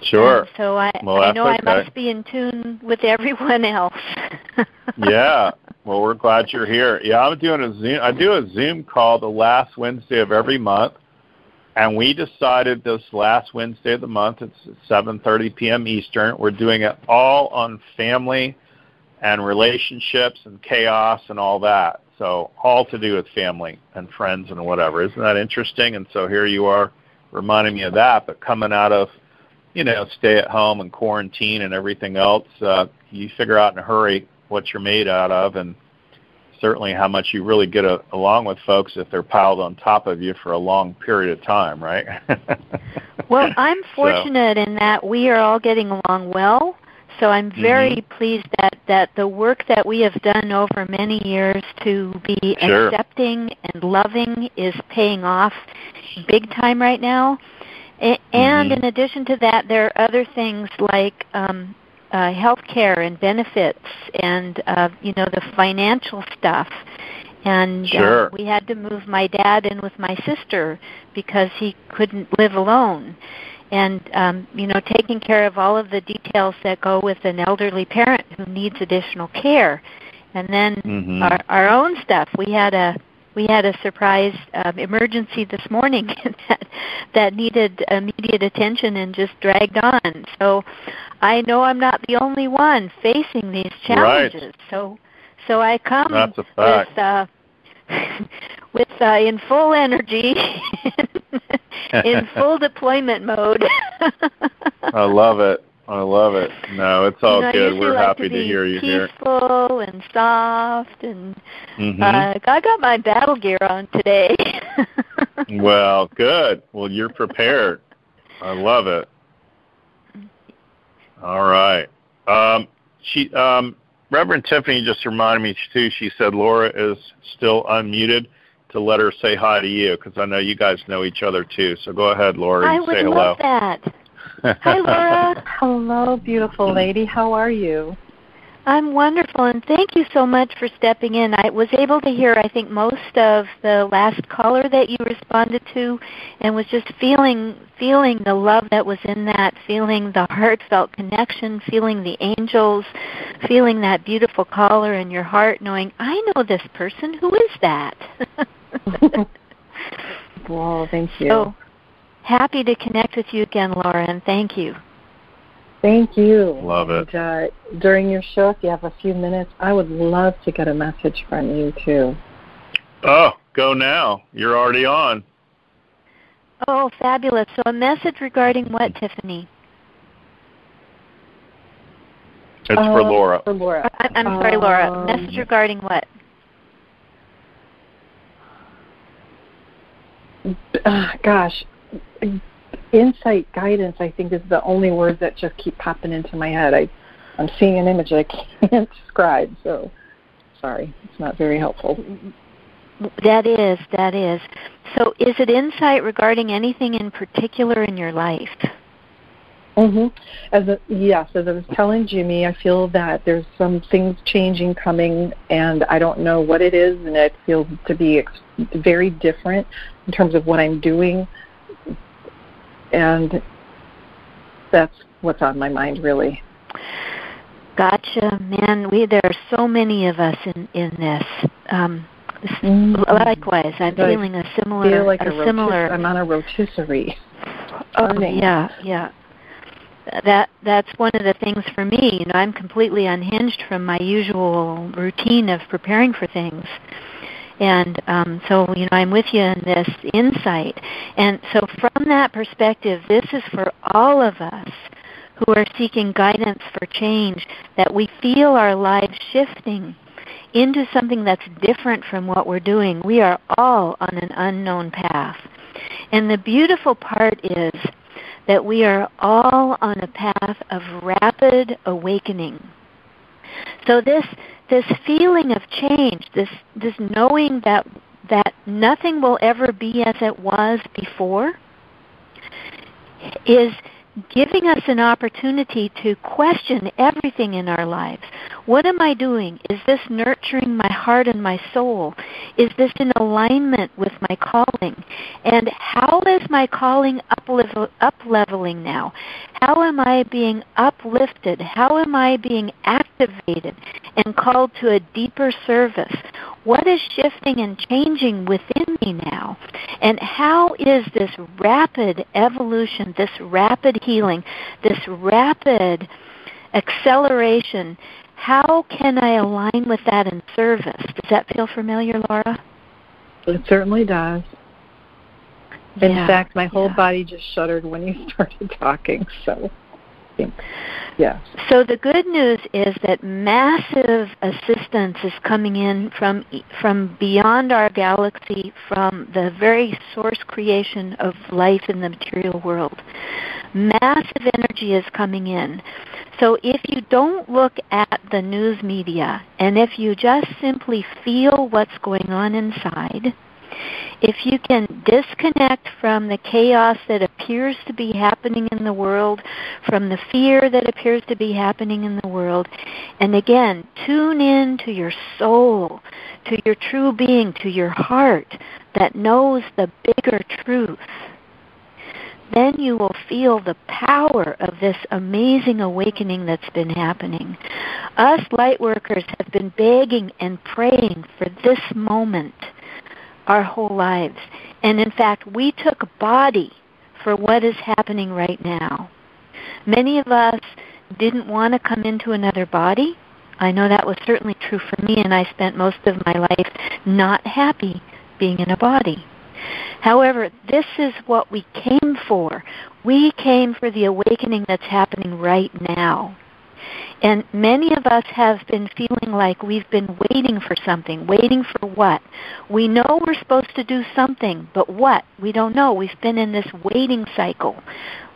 Sure. And so I, well, I know okay. I must be in tune with everyone else. yeah. Well, we're glad you're here. Yeah, I'm doing a Zoom. I do a Zoom call the last Wednesday of every month, and we decided this last Wednesday of the month. It's 7:30 p.m. Eastern. We're doing it all on family and relationships and chaos and all that. So all to do with family and friends and whatever. Isn't that interesting? And so here you are reminding me of that, but coming out of you know, stay at home and quarantine and everything else, uh, you figure out in a hurry what you're made out of and certainly how much you really get a, along with folks if they're piled on top of you for a long period of time, right? well, I'm fortunate so. in that we are all getting along well. So I'm very mm-hmm. pleased that, that the work that we have done over many years to be sure. accepting and loving is paying off big time right now. And mm-hmm. in addition to that, there are other things like um, uh, health care and benefits and, uh, you know, the financial stuff. And sure. uh, we had to move my dad in with my sister because he couldn't live alone. And, um, you know, taking care of all of the details that go with an elderly parent who needs additional care. And then mm-hmm. our, our own stuff. We had a we had a surprise um, emergency this morning that that needed immediate attention and just dragged on. So I know I'm not the only one facing these challenges. Right. So so I come That's a fact. with uh, with uh, in full energy, in full deployment mode. I love it. I love it. No, it's all you know, good. We're like happy to, to, hear you here. Peaceful and soft, and mm-hmm. uh, I got my battle gear on today. well, good. Well, you're prepared. I love it. All right. Um, she, um, Reverend Tiffany just reminded me too. She said Laura is still unmuted to let her say hi to you because I know you guys know each other too. So go ahead, Laura. I would say hello. love that. Hi, Laura. Hello, beautiful lady. How are you? I'm wonderful, and thank you so much for stepping in. I was able to hear, I think, most of the last caller that you responded to, and was just feeling feeling the love that was in that, feeling the heartfelt connection, feeling the angels, feeling that beautiful caller in your heart, knowing I know this person. Who is that? well, thank you. So, happy to connect with you again, Lauren. thank you. Thank you. Love it. And, uh, during your show, if you have a few minutes, I would love to get a message from you too. Oh, go now. You're already on. Oh, fabulous. So a message regarding what, Tiffany? It's for Uh, Laura. For Laura. I, I'm sorry, Laura. Um, Message regarding what? uh, gosh, insight, guidance. I think is the only words that just keep popping into my head. I, I'm seeing an image that I can't describe. So, sorry, it's not very helpful. That is, that is. So is it insight regarding anything in particular in your life? Mm-hmm. As a, yes, as I was telling Jimmy, I feel that there's some things changing coming, and I don't know what it is, and it feels to be ex- very different in terms of what I'm doing, and that's what's on my mind really. Gotcha, man. We there are so many of us in in this. Um, Mm-hmm. Likewise, I'm feeling a similar, feel like a, a, similar. I'm on a rotisserie. Oh, yeah, yeah. That that's one of the things for me. You know, I'm completely unhinged from my usual routine of preparing for things. And um, so, you know, I'm with you in this insight. And so, from that perspective, this is for all of us who are seeking guidance for change, that we feel our lives shifting into something that's different from what we're doing. We are all on an unknown path. And the beautiful part is that we are all on a path of rapid awakening. So this this feeling of change, this this knowing that that nothing will ever be as it was before is giving us an opportunity to question everything in our lives. What am I doing? Is this nurturing my heart and my soul? Is this in alignment with my calling? And how is my calling up leveling now? How am I being uplifted? How am I being activated and called to a deeper service? What is shifting and changing within me now? And how is this rapid evolution, this rapid healing, this rapid acceleration, how can I align with that in service? Does that feel familiar, Laura? It certainly does. In Yeah, fact, my whole yeah. body just shuddered when you started talking. So, yeah. So the good news is that massive assistance is coming in from from beyond our galaxy, from the very source creation of life in the material world. Massive energy is coming in. So if you don't look at the news media and if you just simply feel what's going on inside, if you can disconnect from the chaos that appears to be happening in the world, from the fear that appears to be happening in the world, and again, tune in to your soul, to your true being, to your heart that knows the bigger truth, then you will feel the power of this amazing awakening that's been happening. Us light workers have been begging and praying for this moment our whole lives. And in fact, we took body for what is happening right now. Many of us didn't want to come into another body. I know that was certainly true for me, and I spent most of my life not happy being in a body. However, this is what we came for. We came for the awakening that's happening right now. And many of us have been feeling like we've been waiting for something. Waiting for what? We know we're supposed to do something, but what? We don't know. We've been in this waiting cycle.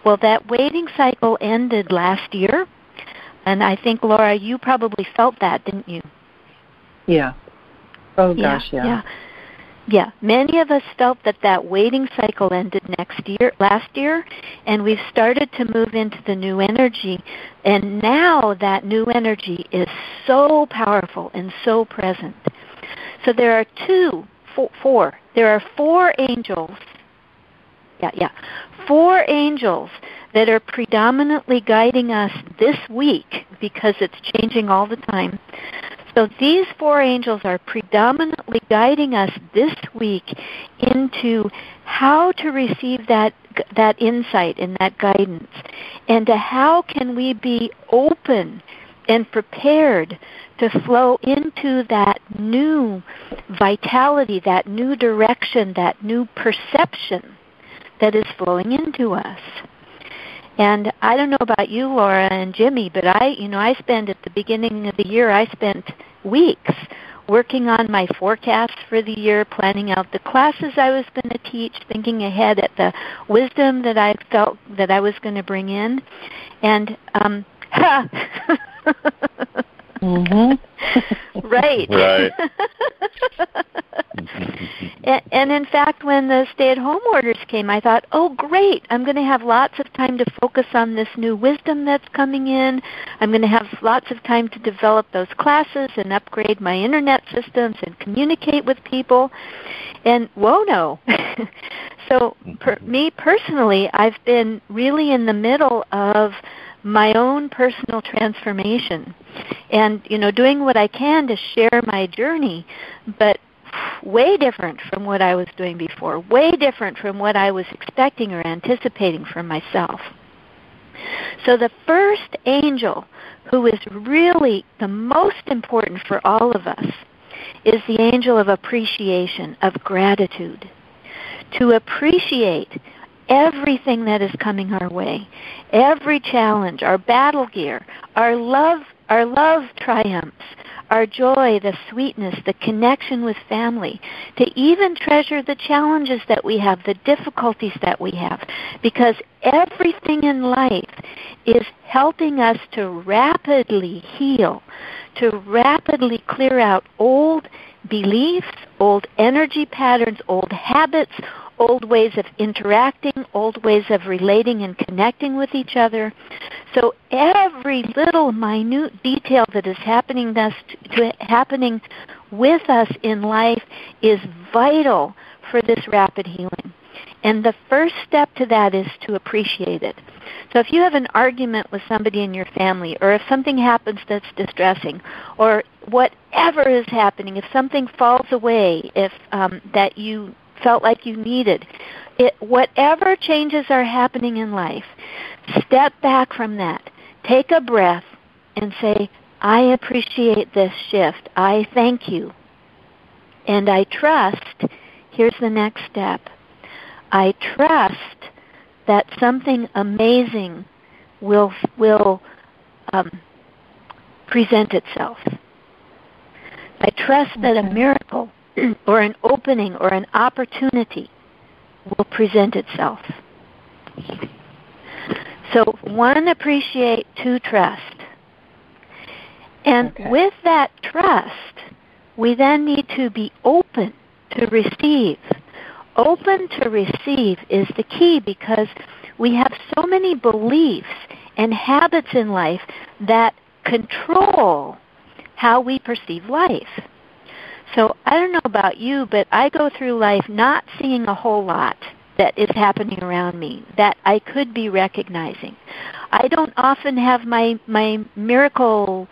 Well, that waiting cycle ended last year. And I think, Laura, you probably felt that, didn't you? Yeah. Oh gosh, yeah. yeah. Yeah, many of us felt that that waiting cycle ended next year, last year, and we've started to move into the new energy. And now that new energy is so powerful and so present. So there are two, four, four. There are four angels. Yeah, yeah, four angels that are predominantly guiding us this week because it's changing all the time. So these four angels are predominantly guiding us this week into how to receive that that insight and that guidance and to how can we be open and prepared to flow into that new vitality, that new direction, that new perception that is flowing into us. And I don't know about you, Laura and Jimmy, but I, you know, I spend at the beginning of the year, I spent weeks working on my forecast for the year, planning out the classes I was going to teach, thinking ahead at the wisdom that I felt that I was going to bring in, and um, mm-hmm. right, Right. and, and in fact, when the stay-at-home orders came, I thought, "Oh, great! I'm going to have lots of time to focus on this new wisdom that's coming in. I'm going to have lots of time to develop those classes and upgrade my internet systems and communicate with people." And whoa, no! so, per, me personally, I've been really in the middle of my own personal transformation. And you know doing what i can to share my journey but way different from what i was doing before way different from what i was expecting or anticipating for myself. So the first angel who is really the most important for all of us is the angel of appreciation of gratitude. To appreciate everything that is coming our way, every challenge, our battle gear, our love, our love triumphs, our joy, the sweetness, the connection with family, to even treasure the challenges that we have, the difficulties that we have, because everything in life is helping us to rapidly heal, to rapidly clear out old beliefs, old energy patterns, old habits, old ways of interacting, old ways of relating and connecting with each other. So every little minute detail that is happening us to, happening with us in life is vital for this rapid healing. And the first step to that is to appreciate it. So if you have an argument with somebody in your family, or if something happens that's distressing, or whatever is happening, if something falls away, if um, that you felt like you needed, it, whatever changes are happening in life, step back from that. Take a breath and say, I appreciate this shift. I thank you. And I trust, here's the next step. I trust that something amazing will will um, present itself. I trust that a miracle or an opening or an opportunity will present itself. So one appreciate, two trust. And okay. with that trust, we then need to be open to receive open to receive is the key because we have so many beliefs and habits in life that control how we perceive life. So I don't know about you, but I go through life not seeing a whole lot that is happening around me that I could be recognizing. I don't often have my my miracle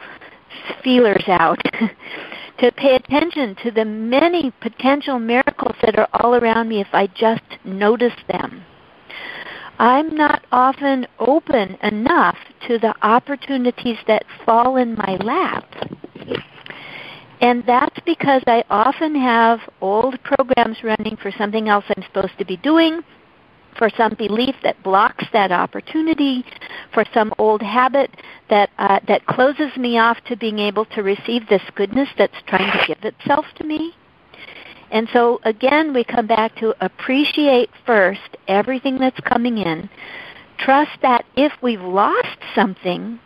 feelers out to pay attention to the many potential miracles that are all around me if I just notice them. I'm not often open enough to the opportunities that fall in my lap. And that's because I often have old programs running for something else I'm supposed to be doing, for some belief that blocks that opportunity, for some old habit that uh, that closes me off to being able to receive this goodness that's trying to give itself to me. And so again, we come back to appreciate first everything that's coming in. Trust that if we've lost something,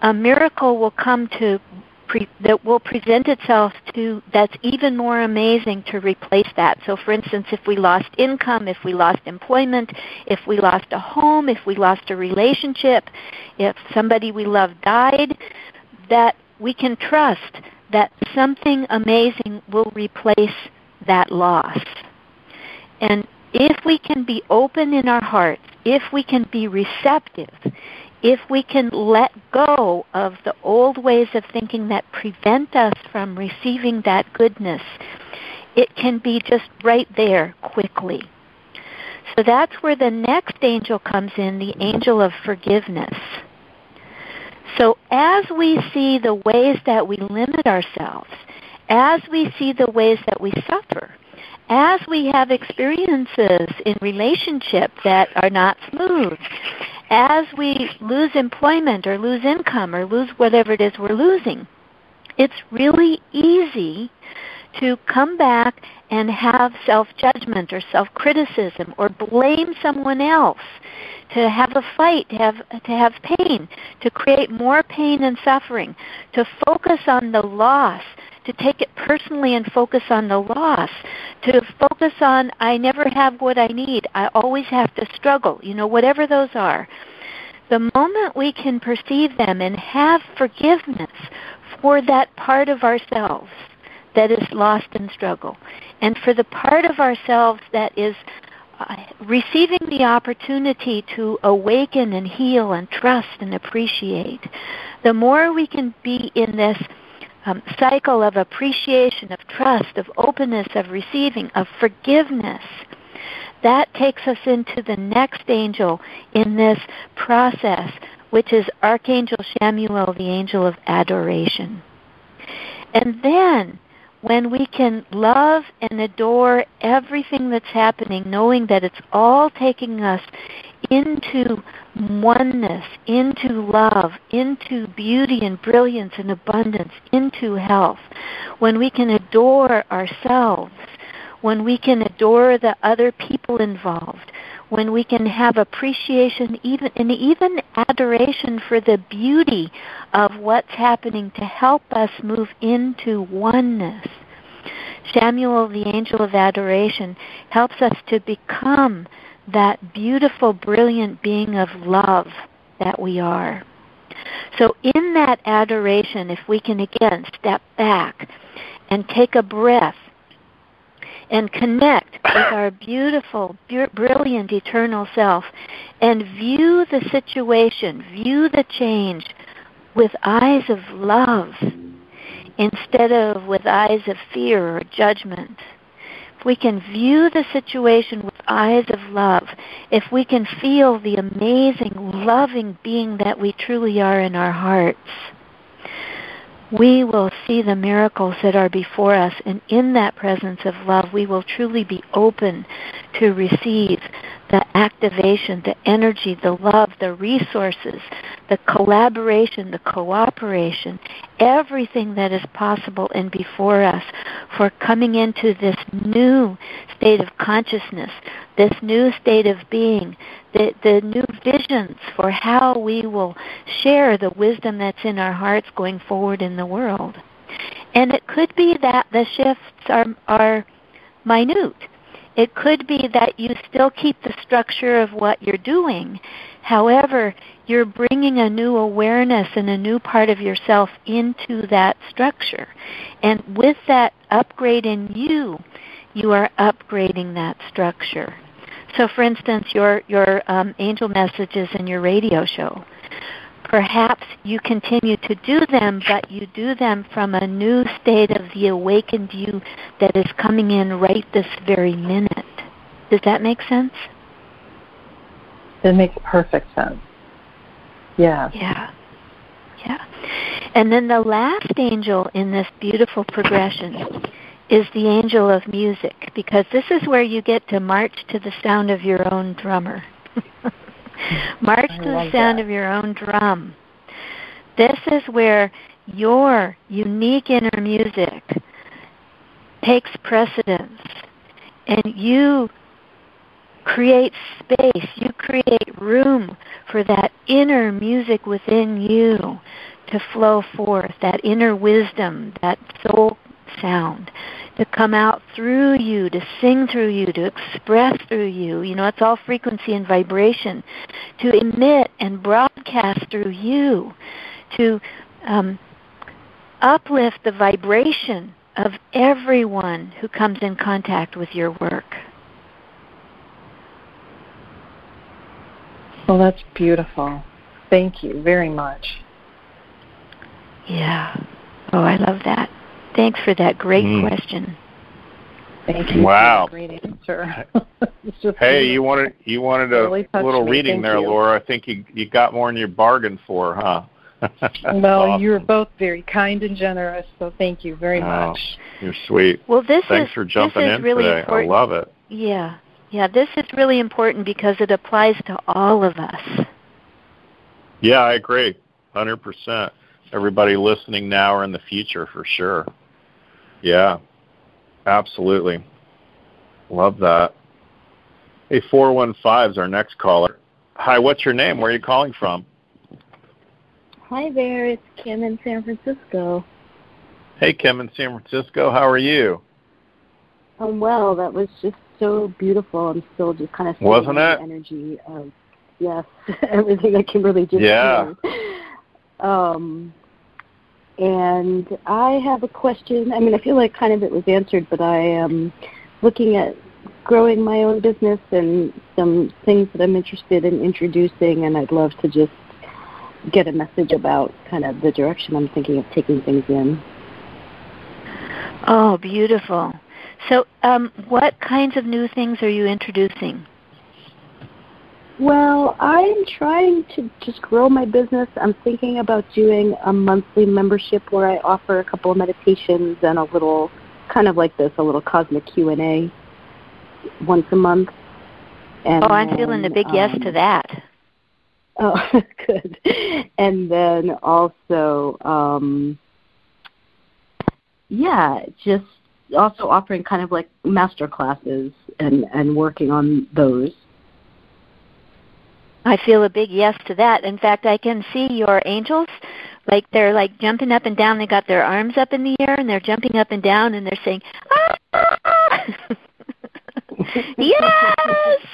a miracle will come to pre- that will present itself to that's even more amazing to replace that. So, for instance, if we lost income, if we lost employment, if we lost a home, if we lost a relationship, if somebody we love died, that we can trust that something amazing will replace that loss. And if we can be open in our hearts, if we can be receptive, if we can let go of the old ways of thinking that prevent us from receiving that goodness, it can be just right there quickly. So that's where the next angel comes in, the angel of forgiveness. So as we see the ways that we limit ourselves, as we see the ways that we suffer, as we have experiences in relationship that are not smooth, as we lose employment or lose income or lose whatever it is we're losing, it's really easy to come back and have self-judgment or self-criticism or blame someone else to have a fight, to have to have pain, to create more pain and suffering, to focus on the loss, to take it personally and focus on the loss, to focus on I never have what I need, I always have to struggle, you know, whatever those are. The moment we can perceive them and have forgiveness for that part of ourselves that is lost in struggle, and for the part of ourselves that is uh, receiving the opportunity to awaken and heal and trust and appreciate, the more we can be in this um, cycle of appreciation, of trust, of openness, of receiving, of forgiveness, that takes us into the next angel in this process, which is Archangel Chamuel, the angel of adoration. And then, when we can love and adore everything that's happening, knowing that it's all taking us into oneness, into love, into beauty and brilliance and abundance, into health, when we can adore ourselves, when we can adore the other people involved, when we can have appreciation even and even adoration for the beauty of what's happening to help us move into oneness. Chamuel, the angel of adoration, helps us to become that beautiful, brilliant being of love that we are. So, in that adoration, if we can again step back and take a breath and connect with our beautiful, brilliant, eternal self and view the situation, view the change with eyes of love instead of with eyes of fear or judgment. If we can view the situation with eyes of love, if we can feel the amazing, loving being that we truly are in our hearts, we will see the miracles that are before us, and in that presence of love, we will truly be open to receive the activation, the energy, the love, the resources, the collaboration, the cooperation, everything that is possible and before us for coming into this new state of consciousness, this new state of being, the, the new visions for how we will share the wisdom that's in our hearts going forward in the world. And it could be that the shifts are, are minute it could be that you still keep the structure of what you're doing. However, you're bringing a new awareness and a new part of yourself into that structure. And with that upgrade in you, you are upgrading that structure. So, for instance, your your um, angel messages in your radio show. Perhaps you continue to do them, but you do them from a new state of the awakened you that is coming in right this very minute. Does that make sense? It makes perfect sense. Yeah. Yeah. Yeah. And then the last angel in this beautiful progression is the angel of music because this is where you get to march to the sound of your own drummer. March to the sound that. of your own drum. This is where your unique inner music takes precedence and you create space, you create room for that inner music within you to flow forth, that inner wisdom, that soul sound to come out through you, to sing through you, to express through you. You know, it's all frequency and vibration. To emit and broadcast through you, to um, uplift the vibration of everyone who comes in contact with your work. Well, that's beautiful. Thank you very much. Yeah. Oh, I love that. Thanks for that great Mm. question. Thank you. Wow. For that great answer. Just Hey, you wanted you wanted a Really little me. reading Thank there, you. Laura. I think you you got more than you bargained for, huh? That's well, awesome. you're both very kind and generous, so thank you very Oh, much. You're sweet. Well, this Thanks is for jumping this is in really today. important. I love it. Yeah. Yeah, this is really important because it applies to all of us. Yeah, I agree. Hundred percent. Everybody listening now or in the future for sure. Yeah. Absolutely. Love that. Hey, four one five is our next caller. Hi, what's your name? Where are you calling from? Hi there, it's Kim in San Francisco. Hey, Kim in San Francisco. How are you? Um, well, that was just so beautiful. I'm still just kind of Wasn't it? the energy of yes, everything that Kimberly just Yeah. Um, and I have a question. I mean, I feel like kind of it was answered, but I am looking at growing my own business and some things that I'm interested in introducing, and I'd love to just get a message about kind of the direction I'm thinking of taking things in. Oh, beautiful. So, um, what kinds of new things are you introducing? Well, I'm trying to just grow my business. I'm thinking about doing a monthly membership where I offer a couple of meditations and a little, kind of like this, a little cosmic Q and A once a month. And oh, I'm feeling a then, big yes um, to that. Oh, good. And then also, um, yeah, just also offering kind of like master classes and and working on those. I feel a big yes to that. In fact, I can see your angels like they're like jumping up and down. They got their arms up in the air and they're jumping up and down and they're saying, ah! yes!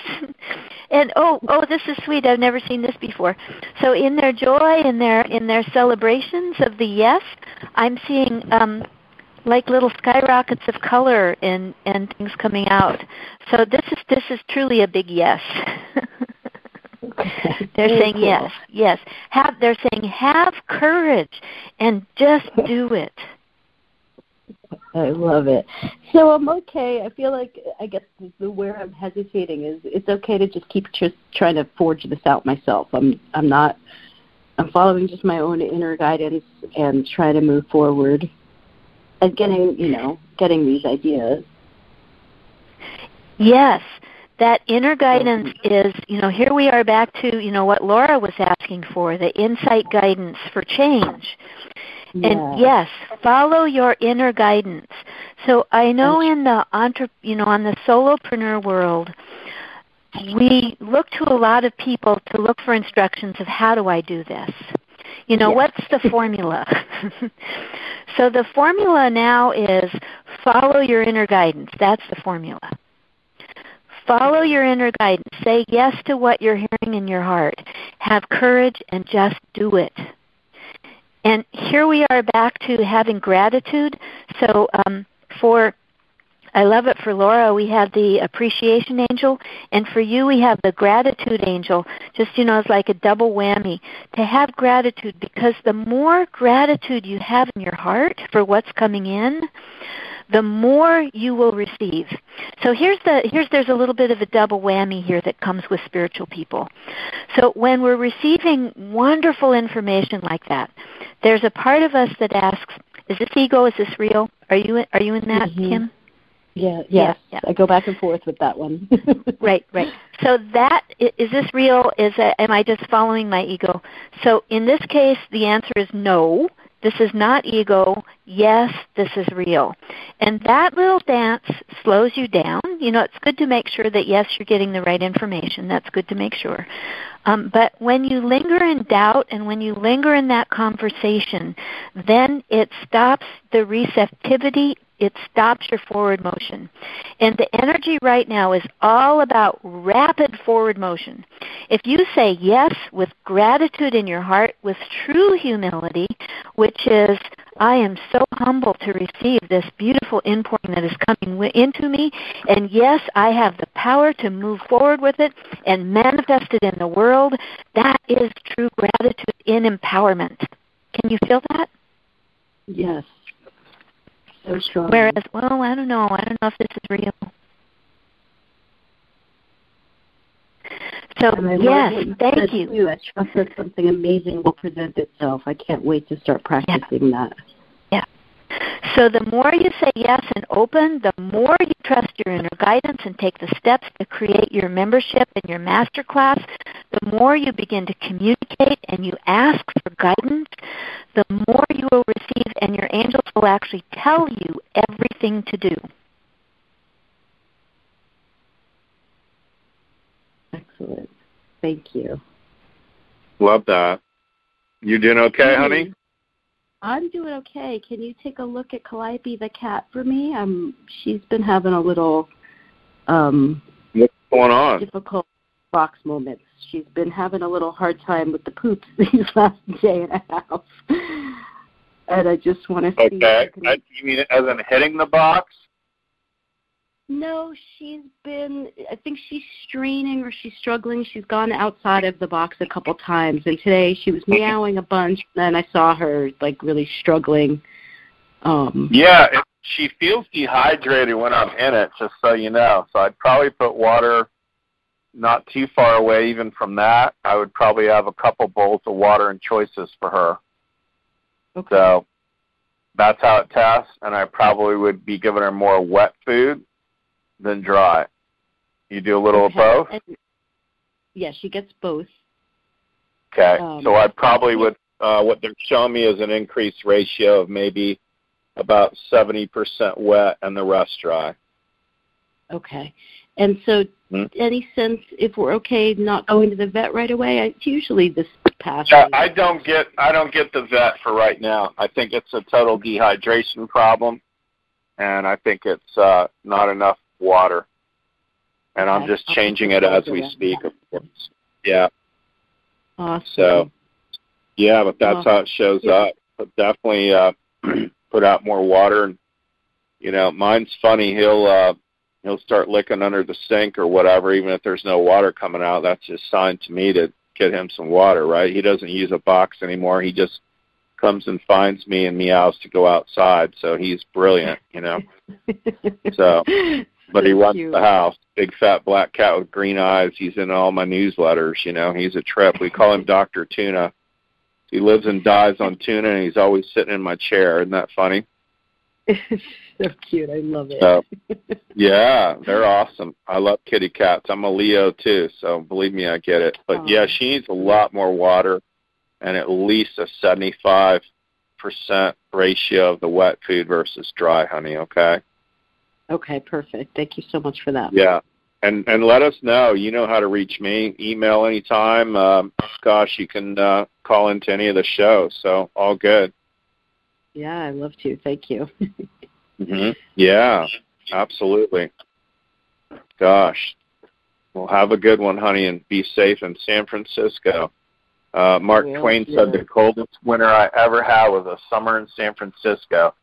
And oh, oh, this is sweet. I've never seen this before. So in their joy, in their in their celebrations of the yes, I'm seeing um like little skyrockets of color and and things coming out. So this is this is truly a big yes. they're saying yes, yes. Have they're saying have courage and just do it. I love it. So I'm okay. I feel like I guess the, the where I'm hesitating is it's okay to just keep just trying to forge this out myself. I'm I'm not I'm following just my own inner guidance and trying to move forward and getting you know getting these ideas. Yes, that inner guidance is, you know, here we are back to, you know, what Laura was asking for, the insight guidance for change. And yes, follow your inner guidance. So I know in the entre, you know, on the solopreneur world, we look to a lot of people to look for instructions of how do I do this? You know, what's the formula? so the formula now is follow your inner guidance. That's the formula. Follow your inner guidance. Say yes to what you're hearing in your heart. Have courage and just do it. And here we are back to having gratitude. So um, for I love it for Laura. We have the appreciation angel, and for you, we have the gratitude angel. Just, you know, it's like a double whammy to have gratitude because the more gratitude you have in your heart for what's coming in, the more you will receive. So here's the here's there's a little bit of a double whammy here that comes with spiritual people. So when we're receiving wonderful information like that, there's a part of us that asks, is this ego, is this real? Are you are you in that, Mhm. Kim? Yeah, yes. yeah. I go back and forth with that one. right, right. So that is this real? Is that, am I just following my ego? So in this case, the answer is no. This is not ego. Yes, this is real. And that little dance slows you down. You know, it's good to make sure that yes, you're getting the right information. That's good to make sure. Um, but when you linger in doubt and when you linger in that conversation, then it stops the receptivity it stops your forward motion. And the energy right now is all about rapid forward motion. If you say yes with gratitude in your heart, with true humility, which is, I am so humble to receive this beautiful inpouring that is coming into me, and yes, I have the power to move forward with it and manifest it in the world, that is true gratitude in empowerment. Can you feel that? yes. So strong. Whereas, well, I don't know. I don't know if this is real. So, And I love yes, thank you. too. I trust that something amazing will present itself. I can't wait to start practicing that. Yeah. So the more you say yes and open, the more you trust your inner guidance and take the steps to create your membership and your master class, the more you begin to communicate and you ask for guidance, the more you will receive and your angels will actually tell you everything to do. Excellent. Thank you. Love that. You doing okay, honey? I'm doing okay. Can you take a look at Calliope the cat for me? Um, she's been having a little um, What's going on? difficult box moments. She's been having a little hard time with the poops these last day and a half. And I just want to see. Okay. can- I, you mean as in hitting the box? No, she's been. I think she's straining or she's struggling. She's gone outside of the box a couple times, and today she was meowing a bunch. And I saw her like really struggling. Um, Yeah, she feels dehydrated when I'm in it, just so you know. So I'd probably put water not too far away even from that. I would probably have a couple bowls of water and choices for her. Okay. So that's how it tests, and I probably would be giving her more wet food than dry. You do a little okay. of both? And- yeah, she gets both. Okay. Um, so I probably would uh what they're showing me is an increased ratio of maybe about seventy percent wet and the rest dry. Okay. And so, Hmm. any sense if we're okay not going to the vet right away? I, usually this passes. Yeah, I don't get I don't get the vet for right now. I think it's a total dehydration problem, and I think it's uh, not enough water. And I'm just changing it as we speak. Of course. Yeah. Awesome. So, yeah, but that's Awesome. how it shows Yeah. up. But definitely uh, put out more water. And you know, mine's funny. He'll uh, he'll start licking under the sink or whatever, even if there's no water coming out. That's just sign to me to get him some water. Right? He doesn't use a box anymore. He just comes and finds me and meows to go outside. So he's brilliant. You know. So, but he runs cute. the house. Big fat black cat with green eyes. He's in all my newsletters. You know, he's a trip. We call him Doctor Tuna. He lives and dies on tuna, and he's always sitting in my chair. Isn't that funny? so cute. I love it. So, yeah, they're awesome. I love kitty cats. I'm a Leo too, so believe me, I get it. But yeah, she needs a lot more water, and at least a 75 percent ratio of the wet food versus dry, honey. Okay. Okay, perfect. Thank you so much for that. Yeah. And and let us know. You know how to reach me. Email anytime. Um, gosh, you can uh, call into any of the shows. So all good. Yeah, I love to. Thank you. hmm Yeah, absolutely. Gosh. Well, have a good one, honey, and be safe in San Francisco. Uh, Mark will, Twain yeah. said the coldest winter I ever had was a summer in San Francisco.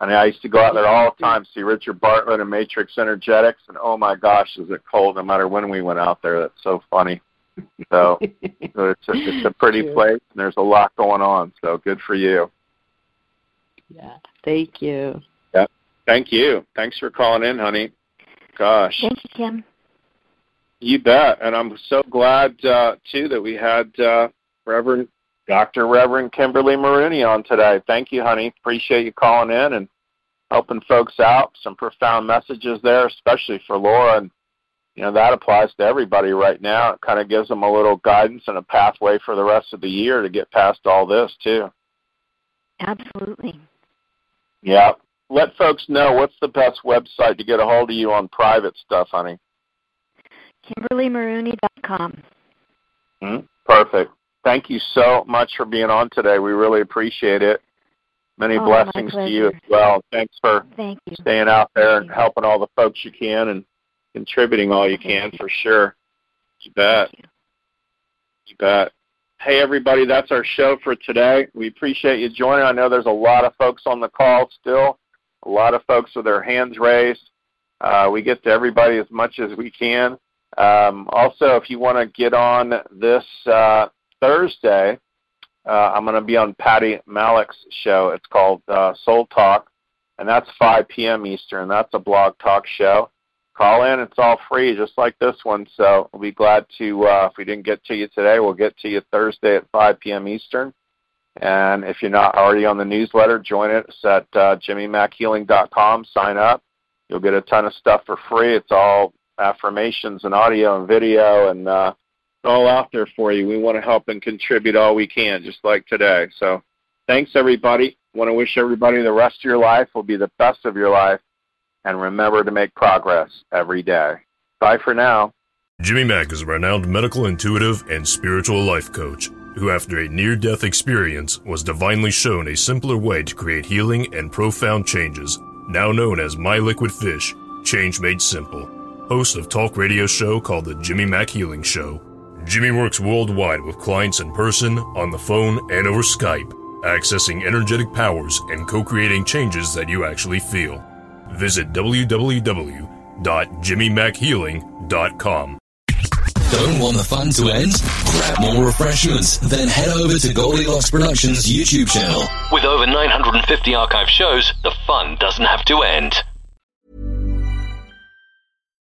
And I used to go out there all the time, see Richard Bartlett and Matrix Energetics, and oh my gosh, is it cold no matter when we went out there. That's so funny. So, so it's, a, it's a pretty Cute. place, and there's a lot going on. So good for you. Yeah. Thank you. Yeah. Thank you. Thanks for calling in, honey. Gosh. Thank you, Kim. You bet. And I'm so glad, uh, too, that we had uh, Reverend Dr. Reverend Kimberly Marooney on today. Thank you, honey. Appreciate you calling in and helping folks out. Some profound messages there, especially for Laura. And, you know, that applies to everybody right now. It kind of gives them a little guidance and a pathway for the rest of the year to get past all this, too. Absolutely. Yeah. Let folks know what's the best website to get a hold of you on private stuff, honey. KimberlyMarooney.com. Hmm? Perfect. Thank you so much for being on today. We really appreciate it. Many Oh, blessings to you as well. Thanks for Thank you. staying out there and helping all the folks you can and contributing all you can for sure. You bet. You bet. Hey everybody, that's our show for today. We appreciate you joining. I know there's a lot of folks on the call still, a lot of folks with their hands raised. Uh, we get to everybody as much as we can. Um, also, if you want to get on this uh, Thursday, uh, I'm going to be on Patty Malik's show. It's called uh, Soul Talk, and that's 5 p.m. Eastern. That's a blog talk show. Call in. It's all free, just like this one. So we'll be glad to, uh, if we didn't get to you today, we'll get to you Thursday at 5 p.m. Eastern. And if you're not already on the newsletter, join it. At uh, jimmymackhealing.com. Sign up. You'll get a ton of stuff for free. It's all affirmations and audio and video and uh, all out there for you. We want to help and contribute all we can, just like today. So thanks, everybody. want to wish everybody the rest of your life will be the best of your life. And remember to make progress every day. Bye for now. Jimmy Mack is a renowned medical intuitive and spiritual life coach who, after a near death experience, was divinely shown a simpler way to create healing and profound changes, now known as My Liquid Fish Change Made Simple. Host of talk radio show called The Jimmy Mack Healing Show. Jimmy works worldwide with clients in person, on the phone, and over Skype, accessing energetic powers and co creating changes that you actually feel. Visit www.jimmymackhealing.com. Don't want the fun to end? Grab more refreshments, then head over to Goldilocks Productions YouTube channel. With over 950 archive shows, the fun doesn't have to end.